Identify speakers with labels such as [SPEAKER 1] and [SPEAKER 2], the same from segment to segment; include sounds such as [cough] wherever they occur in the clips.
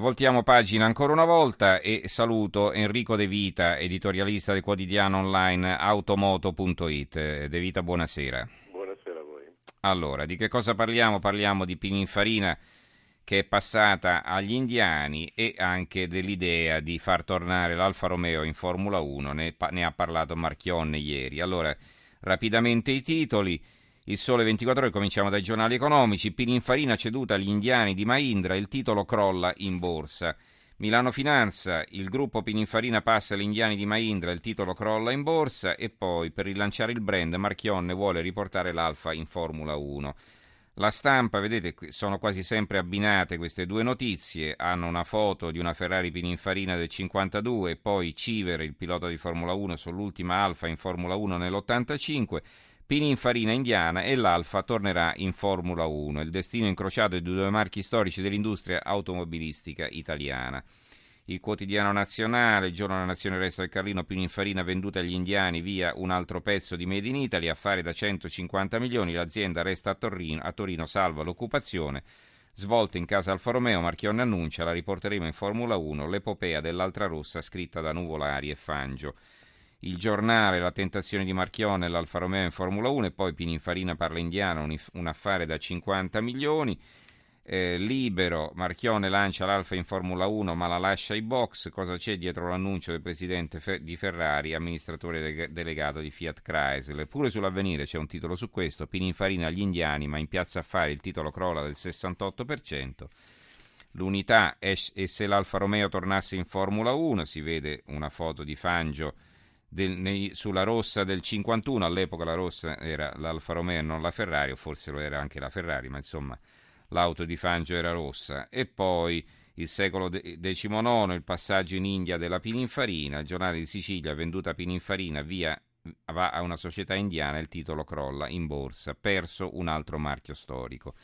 [SPEAKER 1] Voltiamo pagina ancora una volta e saluto Enrico De Vita, editorialista del quotidiano online automoto.it. De Vita, buonasera.
[SPEAKER 2] Buonasera a voi.
[SPEAKER 1] Allora, di che cosa parliamo? Parliamo di Pininfarina che è passata agli indiani e anche dell'idea di far tornare l'Alfa Romeo in Formula 1, ne, ne ha parlato Marchionne ieri. Allora, rapidamente i titoli. Il Sole 24 ore, cominciamo dai giornali economici. Pininfarina ceduta agli indiani di Mahindra, il titolo crolla in borsa. Milano Finanza, il gruppo Pininfarina passa agli indiani di Mahindra, il titolo crolla in borsa e poi per rilanciare il brand Marchionne vuole riportare l'Alfa in Formula 1. La stampa, vedete, sono quasi sempre abbinate queste due notizie, hanno una foto di una Ferrari Pininfarina del 52 e poi Civere, il pilota di Formula 1, sull'ultima Alfa in Formula 1 nell'85 Pininfarina indiana e l'Alfa tornerà in Formula 1, il destino incrociato di due marchi storici dell'industria automobilistica italiana. Il quotidiano nazionale, il giorno della nazione resta del Carlino, Pininfarina venduta agli indiani via un altro pezzo di Made in Italy, affare da 150 milioni, l'azienda resta a Torino, a Torino salva l'occupazione. Svolta in casa Alfa Romeo, Marchionne annuncia, la riporteremo in Formula 1, l'epopea dell'Altra Rossa scritta da Nuvolari e Fangio il giornale, la tentazione di Marchione, l'Alfa Romeo in Formula 1 e poi Pininfarina parla indiano, un, un affare da 50 milioni. Eh, libero, Marchione lancia l'Alfa in Formula 1 ma la lascia ai box. Cosa c'è dietro l'annuncio del presidente Fe- di Ferrari, amministratore de- delegato di Fiat Chrysler? Pure sull'avvenire c'è un titolo su questo, Pininfarina agli indiani ma in piazza affari il titolo crolla del 68%. L'unità e se l'Alfa Romeo tornasse in Formula 1, si vede una foto di Fangio del, nei, sulla rossa del 51, all'epoca la rossa era l'Alfa Romeo non la Ferrari, o forse lo era anche la Ferrari, ma insomma l'auto di Fangio era rossa. E poi il secolo XIX, il passaggio in India della Pininfarina, il giornale di Sicilia, venduta Pininfarina via va a una società indiana, il titolo crolla in borsa, perso un altro marchio storico.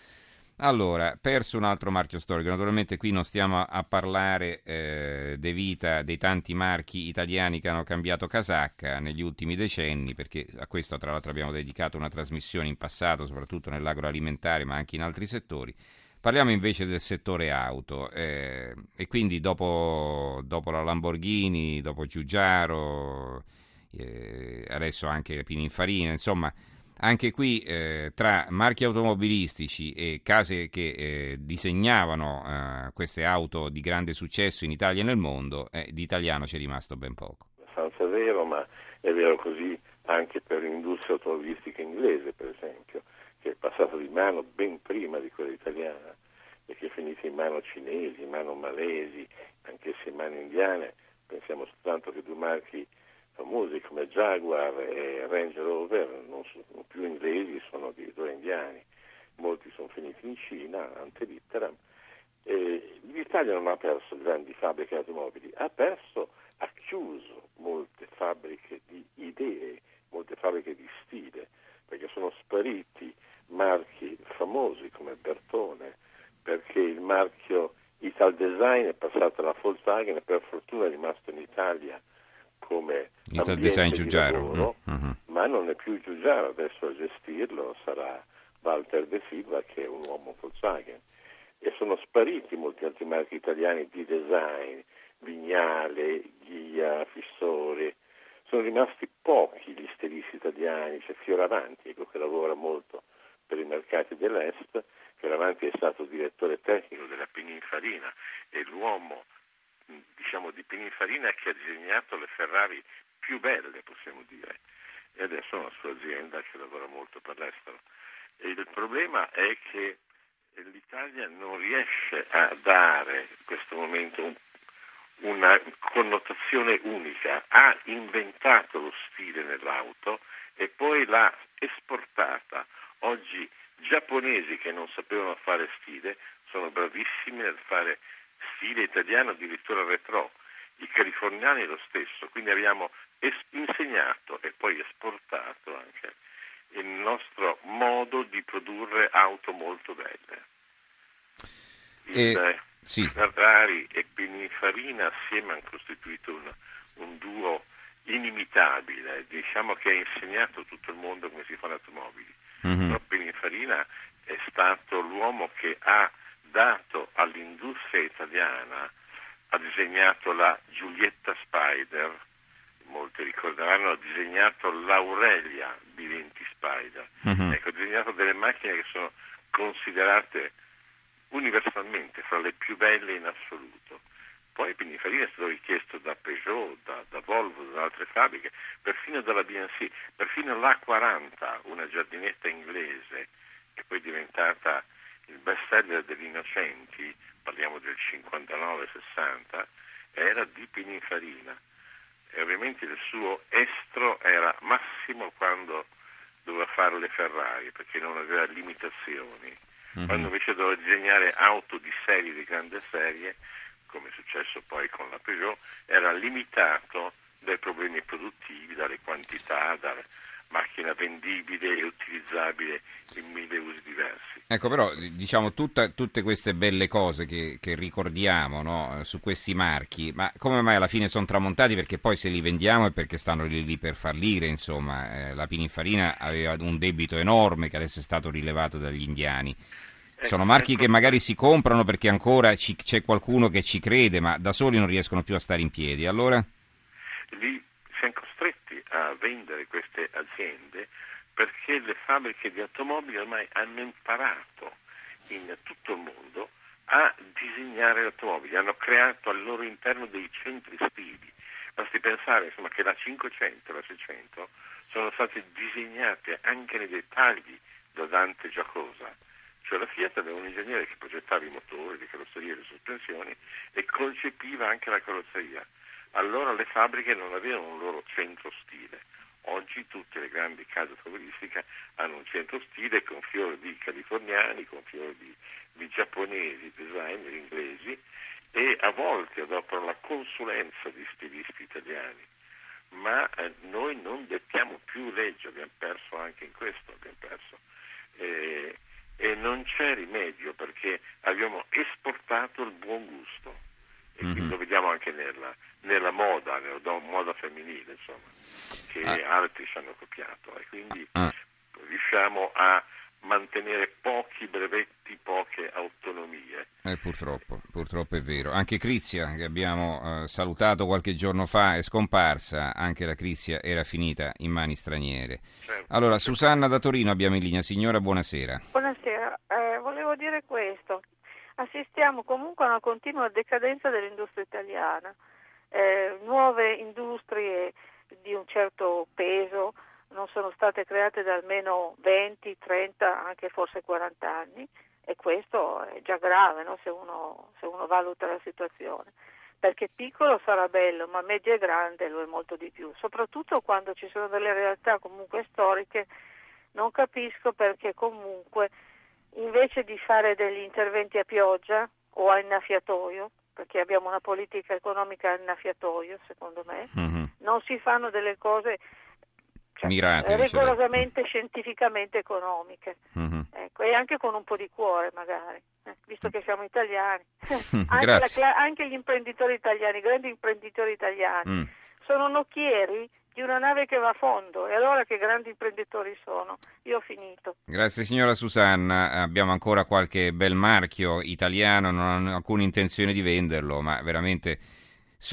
[SPEAKER 1] Allora, perso un altro marchio storico, naturalmente qui non stiamo a parlare eh, de vita dei tanti marchi italiani che hanno cambiato casacca negli ultimi decenni, perché a questo tra l'altro abbiamo dedicato una trasmissione in passato, soprattutto nell'agroalimentare, ma anche in altri settori. Parliamo invece del settore auto eh, e quindi dopo, dopo, la Lamborghini, dopo Giugiaro, eh, adesso anche Pininfarina, insomma anche qui eh, tra marchi automobilistici e case che eh, disegnavano eh, queste auto di grande successo in Italia e nel mondo, eh, di italiano c'è rimasto ben poco.
[SPEAKER 2] Abbastanza vero, ma è vero così anche per l'industria automobilistica inglese, per esempio, che è passata di mano ben prima di quella italiana e che è finita in mano cinesi, in mano malesi, anch'esse in mano indiane. Pensiamo soltanto che due marchi famosi come Jaguar e Range Rover non più inglesi, sono addirittura indiani, molti sono finiti in Cina, ante litteram. L'Italia non ha perso grandi fabbriche automobili, ha perso, ha chiuso molte fabbriche di idee, molte fabbriche di stile, perché sono spariti marchi famosi come Bertone, perché il marchio Ital Design è passato alla Volkswagen e per fortuna è rimasto in Italia come
[SPEAKER 1] Ital Design Giugiaro, lavoro,
[SPEAKER 2] mm-hmm. Ma non è più Giugiaro, adesso a gestirlo sarà Walter De Silva che è un uomo Volkswagen. E sono spariti molti altri marchi italiani di design, Vignale, Ghia, Fissori, sono rimasti pochi gli stilisti italiani, c'è Fioravanti ecco, che lavora molto per i mercati dell'Est, Fioravanti è stato direttore tecnico della Pininfarina e l'uomo diciamo, di Pininfarina che ha disegnato le Ferrari più belle, possiamo dire, e adesso ha una sua azienda che lavora molto per l'estero. E il problema è che l'Italia non riesce a dare in questo momento un, una connotazione unica, ha inventato lo stile nell'auto e poi l'ha esportata. Oggi giapponesi che non sapevano fare stile sono bravissimi nel fare stile italiano addirittura retro, i californiani lo stesso, quindi abbiamo es- insegnato e poi esportato anche il nostro modo di produrre auto molto belle. Il,
[SPEAKER 1] e, sì.
[SPEAKER 2] Ferrari e Pininfarina assieme hanno costituito un, un duo inimitabile, diciamo che ha insegnato tutto il mondo come si fanno automobili. Mm-hmm. Però Pininfarina è stato l'uomo che ha dato all'industria italiana, ha disegnato la Giulietta Spider, molti ricorderanno, ha disegnato l'Aurelia di 20 Spider. Uh-huh. Ecco, ha disegnato delle macchine che sono considerate universalmente fra le più belle in assoluto. Poi Pininfarina è stato richiesto da Peugeot, da, da, Volvo, da altre fabbriche, perfino dalla BNC, perfino l'A40, una giardinetta inglese che poi è diventata il seller degli innocenti, parliamo del 59-60, era di Pininfarina e ovviamente il suo estro era massimo quando doveva fare le Ferrari perché non aveva limitazioni. Mm-hmm. Quando invece doveva disegnare auto di serie, di grande serie, come è successo poi con la Peugeot, era limitato dai problemi produttivi, dalle quantità, dalle macchina vendibile e utilizzabile in mille usi diversi.
[SPEAKER 1] Ecco, però diciamo tutta, tutte queste belle cose che, che ricordiamo no, su questi marchi, ma come mai alla fine sono tramontati? Perché poi se li vendiamo è perché stanno lì, lì per fallire, insomma, eh, la Pininfarina aveva un debito enorme che adesso è stato rilevato dagli indiani. Ecco, sono marchi ecco. che magari si comprano perché ancora ci, c'è qualcuno che ci crede, ma da soli non riescono più a stare in piedi. Allora?
[SPEAKER 2] Lì siamo costretti a vendere queste aziende perché le fabbriche di automobili ormai hanno imparato in tutto il mondo a disegnare le automobili, hanno creato al loro interno dei centri stili. Basti pensare insomma, che la 500 e la 600 sono state disegnate anche nei dettagli da Dante Giacosa. Cioè la Fiat aveva un ingegnere che progettava i motori, le carrozzerie, le sospensioni e concepiva anche la carrozzeria allora le fabbriche non avevano un loro centro stile. Oggi tutte le grandi case automobilistiche hanno un centro stile con fiori di californiani, con fiori di, di giapponesi, designer inglesi e a volte adoperano la consulenza di stilisti italiani. Ma eh, noi non dettiamo più legge, abbiamo perso anche in questo, perso. Eh, e non c'è rimedio perché abbiamo esportato il buon gusto e mm-hmm. lo vediamo anche nella, nella moda, nella moda femminile, insomma, che ah. altri ci hanno copiato e quindi ah. riusciamo a mantenere pochi brevetti, poche autonomie.
[SPEAKER 1] Eh, purtroppo, purtroppo è vero. Anche Crizia, che abbiamo eh, salutato qualche giorno fa, è scomparsa, anche la Crizia era finita in mani straniere. Certo. Allora, Susanna da Torino abbiamo in linea. Signora, buonasera.
[SPEAKER 3] Buonasera, eh, volevo dire questo assistiamo comunque a una continua decadenza dell'industria italiana. Eh, nuove industrie di un certo peso non sono state create da almeno 20, 30, anche forse 40 anni e questo è già grave no? se, uno, se uno valuta la situazione perché piccolo sarà bello, ma medio e grande lo è molto di più, soprattutto quando ci sono delle realtà comunque storiche, non capisco perché comunque invece di fare degli interventi a pioggia o a innaffiatoio, perché abbiamo una politica economica a innaffiatoio, secondo me, mm-hmm. non si fanno delle cose cioè, Mirate, rigorosamente scientificamente economiche mm-hmm. ecco, e anche con un po' di cuore magari eh, visto che siamo italiani [laughs] anche, la, anche, gli imprenditori italiani grandi imprenditori italiani mm. sono nocchieri di una nave che va a fondo e allora che grandi imprenditori sono. Io ho finito.
[SPEAKER 1] Grazie signora Susanna, abbiamo ancora qualche bel marchio italiano, non ho alcuna intenzione di venderlo, ma veramente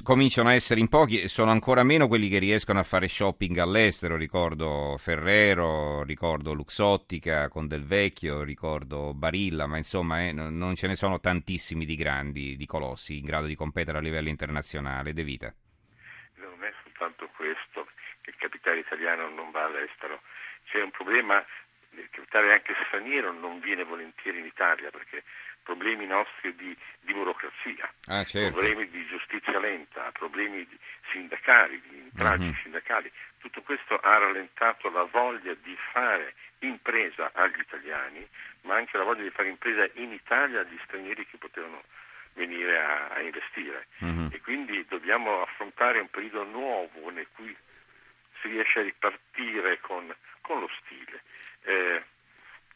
[SPEAKER 1] cominciano a essere in pochi e sono ancora meno quelli che riescono a fare shopping all'estero, ricordo Ferrero, ricordo Luxottica con Del Vecchio, ricordo Barilla, ma insomma eh, non ce ne sono tantissimi di grandi, di colossi in grado di competere a livello internazionale. De Vita.
[SPEAKER 2] Soltanto questo, che il capitale italiano non va all'estero. C'è un problema, il capitale anche straniero non viene volentieri in Italia perché problemi nostri di, di burocrazia, ah, certo. problemi di giustizia lenta, problemi sindacali, di intraggi mm-hmm. sindacali, tutto questo ha rallentato la voglia di fare impresa agli italiani, ma anche la voglia di fare impresa in Italia agli stranieri che potevano venire a, a investire. Mm-hmm. E quindi dobbiamo affrontare un periodo nuovo in cui si riesce a ripartire con, con lo stile. Eh,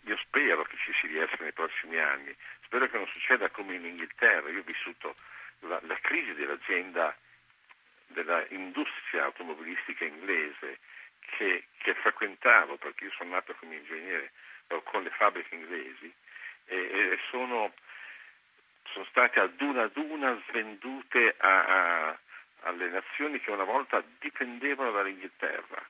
[SPEAKER 2] io spero che ci si riesca nei prossimi anni, spero che non succeda come in Inghilterra, io ho vissuto la, la crisi dell'azienda, dell'industria automobilistica inglese che, che, frequentavo, perché io sono nato come ingegnere con le fabbriche inglesi e, e sono state ad una ad una svendute a, a, alle nazioni che una volta dipendevano dall'Inghilterra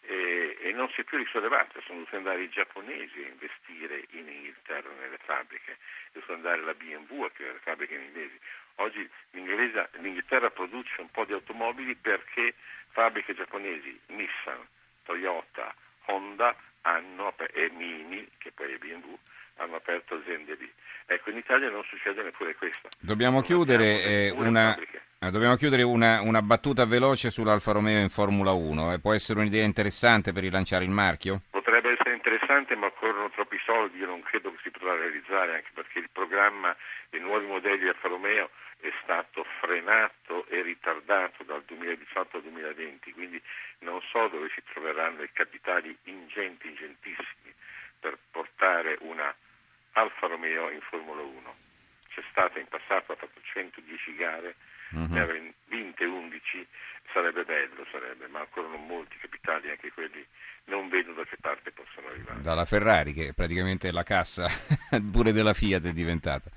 [SPEAKER 2] e, e non si è più risollevata, sono dovuti andare i giapponesi a investire in Inghilterra nelle fabbriche, è dovuta andare la BMW a chiudere le fabbriche inglesi. Oggi l'Inghilterra produce un po' di automobili perché fabbriche giapponesi, Nissan, Toyota, Honda hanno, e Mini, che poi è BMW, hanno aperto aziende lì. Ecco, in Italia non succede neppure questo.
[SPEAKER 1] Dobbiamo chiudere, eh, una, eh, dobbiamo chiudere una, una, battuta veloce sull'Alfa Romeo in Formula 1. Eh, può essere un'idea interessante per rilanciare il marchio?
[SPEAKER 2] Potrebbe essere interessante, ma occorrono troppi soldi. Io non credo che si potrà realizzare, anche perché il programma dei nuovi modelli Alfa Romeo è stato frenato e ritardato dal 2018 al 2020, quindi non so dove si troveranno i capitali ingenti, ingentissimi per portare una Alfa Romeo in Formula 1. C'è stata in passato, ha fatto 110 gare, uh-huh. ne aveva vinte 11, sarebbe bello, sarebbe, ma ancora non molti capitali, anche quelli non vedo da che parte possono arrivare.
[SPEAKER 1] Dalla Ferrari, che praticamente è la cassa [laughs] pure della Fiat è diventata.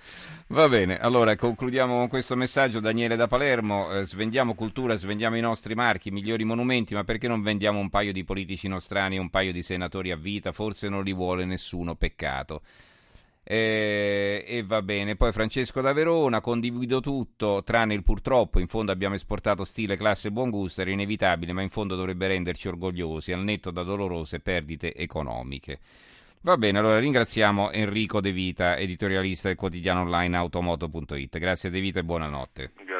[SPEAKER 1] Va bene, allora concludiamo con questo messaggio. Daniele da Palermo, eh, svendiamo cultura, svendiamo i nostri marchi, migliori monumenti, ma perché non vendiamo un paio di politici nostrani e un paio di senatori a vita? Forse non li vuole nessuno, peccato. Eh, e va bene. Poi Francesco da Verona, condivido tutto, tranne il purtroppo. In fondo abbiamo esportato stile, classe e buon gusto, era inevitabile, ma in fondo dovrebbe renderci orgogliosi, al netto da dolorose perdite economiche. Va bene, allora ringraziamo Enrico De Vita, editorialista del quotidiano online automoto.it. Grazie De Vita e buonanotte.
[SPEAKER 2] Grazie.